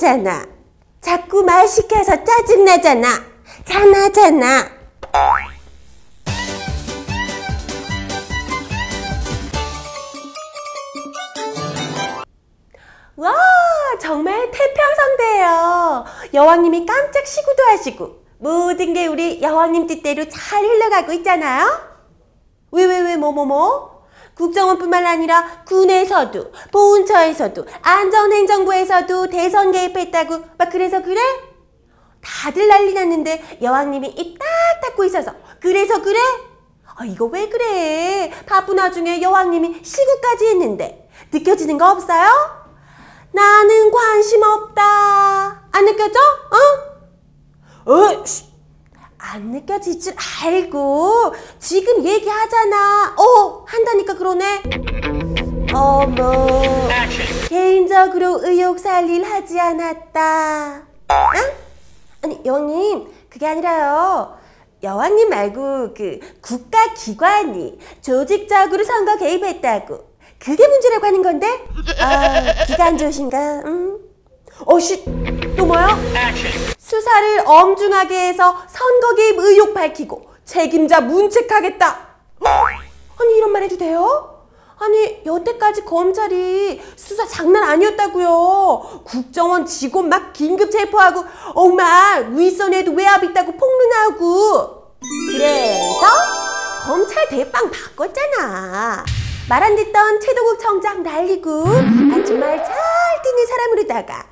나 시구하잖아. 자꾸 말 시켜서 짜증나잖아. 장하잖아. 와, 정말 태평성대예요. 여왕님이 깜짝 시구도 하시고 모든 게 우리 여왕님 뜻대로 잘 흘러가고 있잖아요. 왜, 왜, 왜, 뭐, 뭐, 뭐? 국정원뿐만 아니라 군에서도, 보훈처에서도, 안전행정부에서도 대선 개입했다고 막 그래서 그래? 다들 난리 났는데 여왕님이 입 딱 닫고 있어서 그래서 그래? 아, 이거 왜 그래? 바쁜 와중에 여왕님이 시구까지 했는데 느껴지는 거 없어요? 나는 관심 없다. 안 느껴져? 어? 어? 쉿. 안 느껴질 줄 알고 지금 얘기하잖아. 어, 한다니까 그러네. 어머, 개인적으로 의욕 살릴 하지 않았다. 응? 아니, 여왕님, 그게 아니라요. 여왕님 말고 그 국가 기관이 조직적으로 선거 개입했다고. 그게 문제라고 하는 건데? 아, 기가 안 좋으신가? 음. 어씨, 또 뭐야? 수사를 엄중하게 해서 선거 개입 의혹 밝히고 책임자 문책하겠다. 헉, 아니 이런 말 해도 돼요? 아니 여태까지 검찰이 수사 장난 아니었다고요. 국정원 직원 막 긴급 체포하고 어막 윗선에도 외압 있다고 폭로나오고 그래서 검찰 대빵 바꿨잖아. 말 안 듣던 최도국 청장 날리고 아주 말잘 듣는 사람으로다가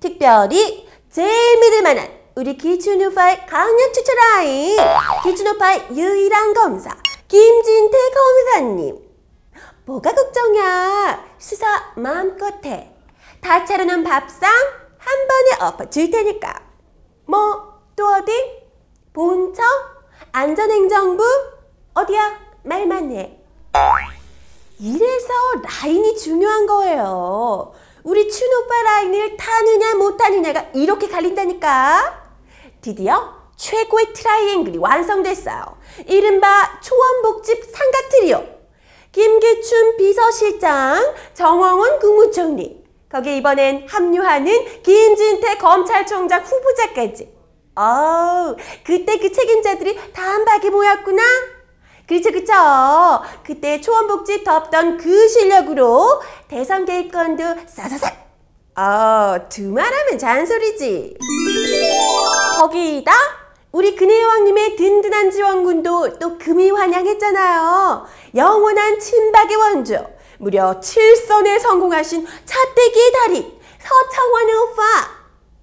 특별히 제일 믿을 만한 우리 기춘우파의 강력 추천라인 기춘우파의 유일한 검사 김진태 검사님 뭐가 걱정이야 수사 마음껏 해다 차려놓은 밥상 한 번에 엎어줄 테니까 뭐 또 어디? 본청? 안전행정부? 어디야? 말만 해 이래서 라인이 중요한 거예요. 우리 춘 오빠 라인을 타느냐 못 타느냐가 이렇게 갈린다니까. 드디어 최고의 트라이앵글이 완성됐어요. 이른바 초원복집 삼각 트리오. 김기춘 비서실장, 정홍원 국무총리. 거기에 이번엔 합류하는 김진태 검찰총장 후보자까지. 어우, 그때 그 책임자들이 다 한방에 모였구나. 그렇죠, 그쵸. 그때 초원복집 덮던 그 실력으로 대선 개입건도 싸사삭. 어, 두말하면 잔소리지. 거기다 우리 근혜왕님의 든든한 지원군도 또 금이 환영했잖아요. 영원한 친박의 원조. 무려 7선에 성공하신 차떼기의 달인 서청원 오빠.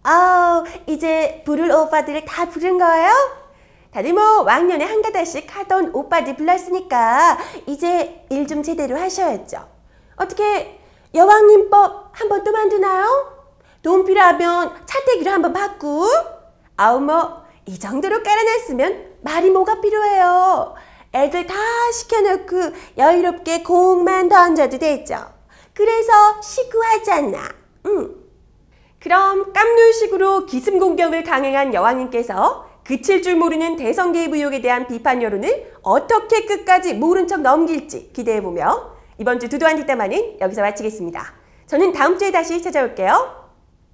아, 이제 부를 오빠들을 다 부른 거예요? 다들 뭐 왕년에 한 가닥씩 하던 오빠들 불렀으니까 이제 일 좀 제대로 하셔야죠. 어떻게 여왕님법 한번 또 만드나요? 돈 필요하면 차태기로 한번 바꾸? 아우 뭐 이 정도로 깔아놨으면 말이 뭐가 필요해요. 애들 다 시켜놓고 여유롭게 공만 던져도 되죠. 그래서 시구하잖아. 응. 그럼 깜놀식으로 기습 공격을 강행한 여왕님께서 그칠 줄 모르는 대선 개입 의혹에 대한 비판 여론을 어떻게 끝까지 모른 척 넘길지 기대해보며 이번 주 두두한 뒷담화는 여기서 마치겠습니다. 저는 다음 주에 다시 찾아올게요.